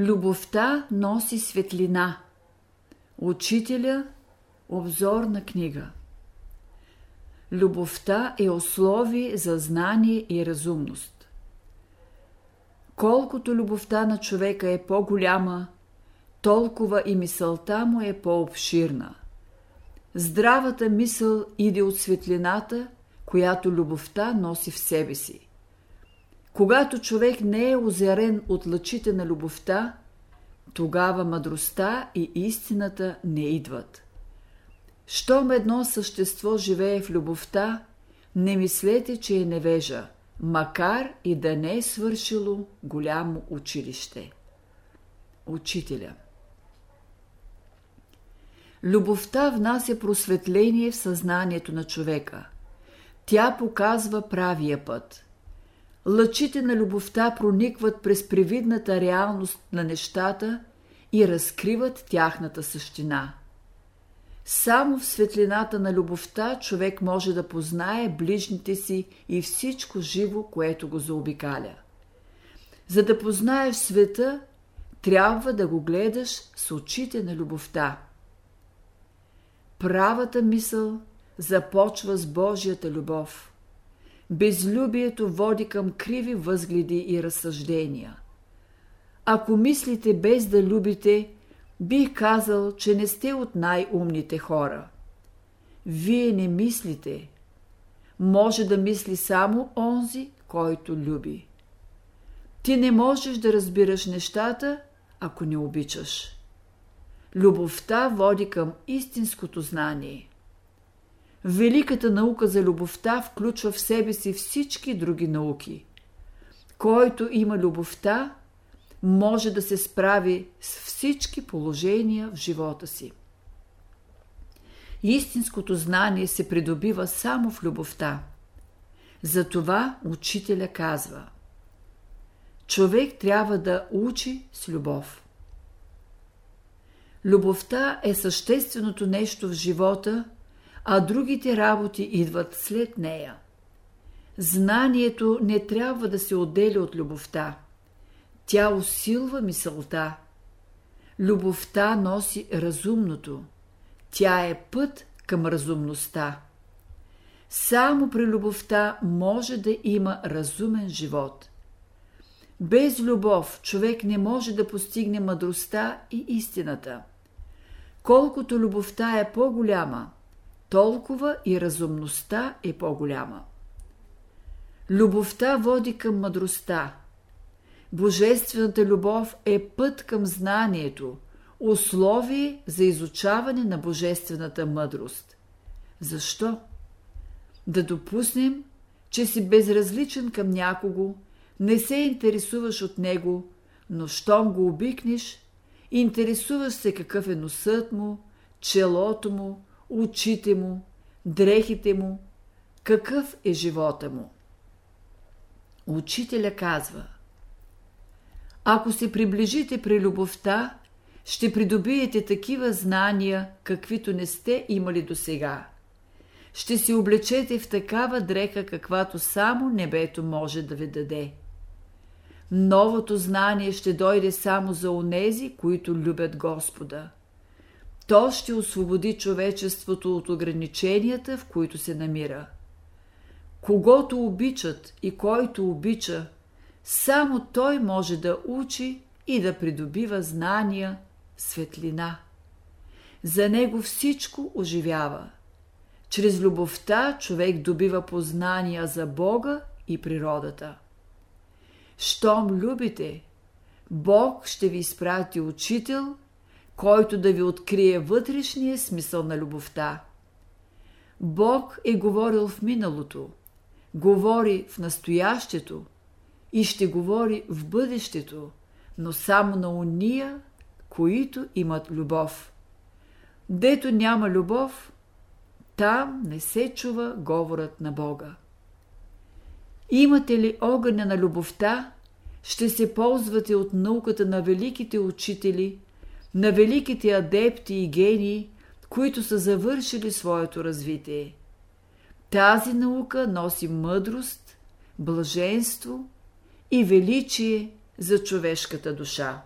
Любовта носи светлина. Учителя – обзор на книга. Любовта е условие за знание и разумност. Колкото любовта на човека е по-голяма, толкова и мисълта му е по-обширна. Здравата мисъл иде от светлината, която любовта носи в себе си. Когато човек не е озарен от лъчите на любовта, тогава мъдростта и истината не идват. Щом едно същество живее в любовта, не мислете, че е невежа, макар и да не е свършило голямо училище. Учителя Любовта внася просветление в съзнанието на човека. Тя показва правия път – Лъчите на любовта проникват през привидната реалност на нещата и разкриват тяхната същина. Само в светлината на любовта човек може да познае ближните си и всичко живо, което го заобикаля. За да познаеш света, трябва да го гледаш с очите на любовта. Правата мисъл започва с Божията любов – Безлюбието води към криви възгледи и разсъждения. Ако мислите без да любите, бих казал, че не сте от най-умните хора. Вие не мислите. Може да мисли само онзи, който люби. Ти не можеш да разбираш нещата, ако не обичаш. Любовта води към истинското знание. Великата наука за любовта включва в себе си всички други науки. Който има любовта, може да се справи с всички положения в живота си. Истинското знание се придобива само в любовта. Затова учителя казва Човек трябва да учи с любов. Любовта е същественото нещо в живота – а другите работи идват след нея. Знанието не трябва да се отделя от любовта. Тя усилва мисълта. Любовта носи разумното. Тя е път към разумността. Само при любовта може да има разумен живот. Без любов човек не може да постигне мъдростта и истината. Колкото любовта е по-голяма, толкова и разумността е по-голяма. Любовта води към мъдростта. Божествената любов е път към знанието, условие за изучаване на божествената мъдрост. Защо? Да допуснем, че си безразличен към някого, не се интересуваш от него, но щом го обикнеш, интересуваш се какъв е носът му, челото му, очите му, дрехите му, какъв е живота му. Учителя казва Ако се приближите при любовта, ще придобиете такива знания, каквито не сте имали до сега. Ще се облечете в такава дреха, каквато само небето може да ви даде. Новото знание ще дойде само за онези, които любят Господа – то ще освободи човечеството от ограниченията, в които се намира. Когато обичат и който обича, само той може да учи и да придобива знания, светлина. За него всичко оживява. Чрез любовта човек добива познания за Бога и природата. Щом любите, Бог ще ви изпрати учител – който да ви открие вътрешния смисъл на любовта. Бог е говорил в миналото, говори в настоящето и ще говори в бъдещето, но само на уния, които имат любов. Дето няма любов, там не се чува говорът на Бога. Имате ли огъня на любовта, ще се ползвате от науката на великите учители – на великите адепти и гении, които са завършили своето развитие. Тази наука носи мъдрост, блаженство и величие за човешката душа.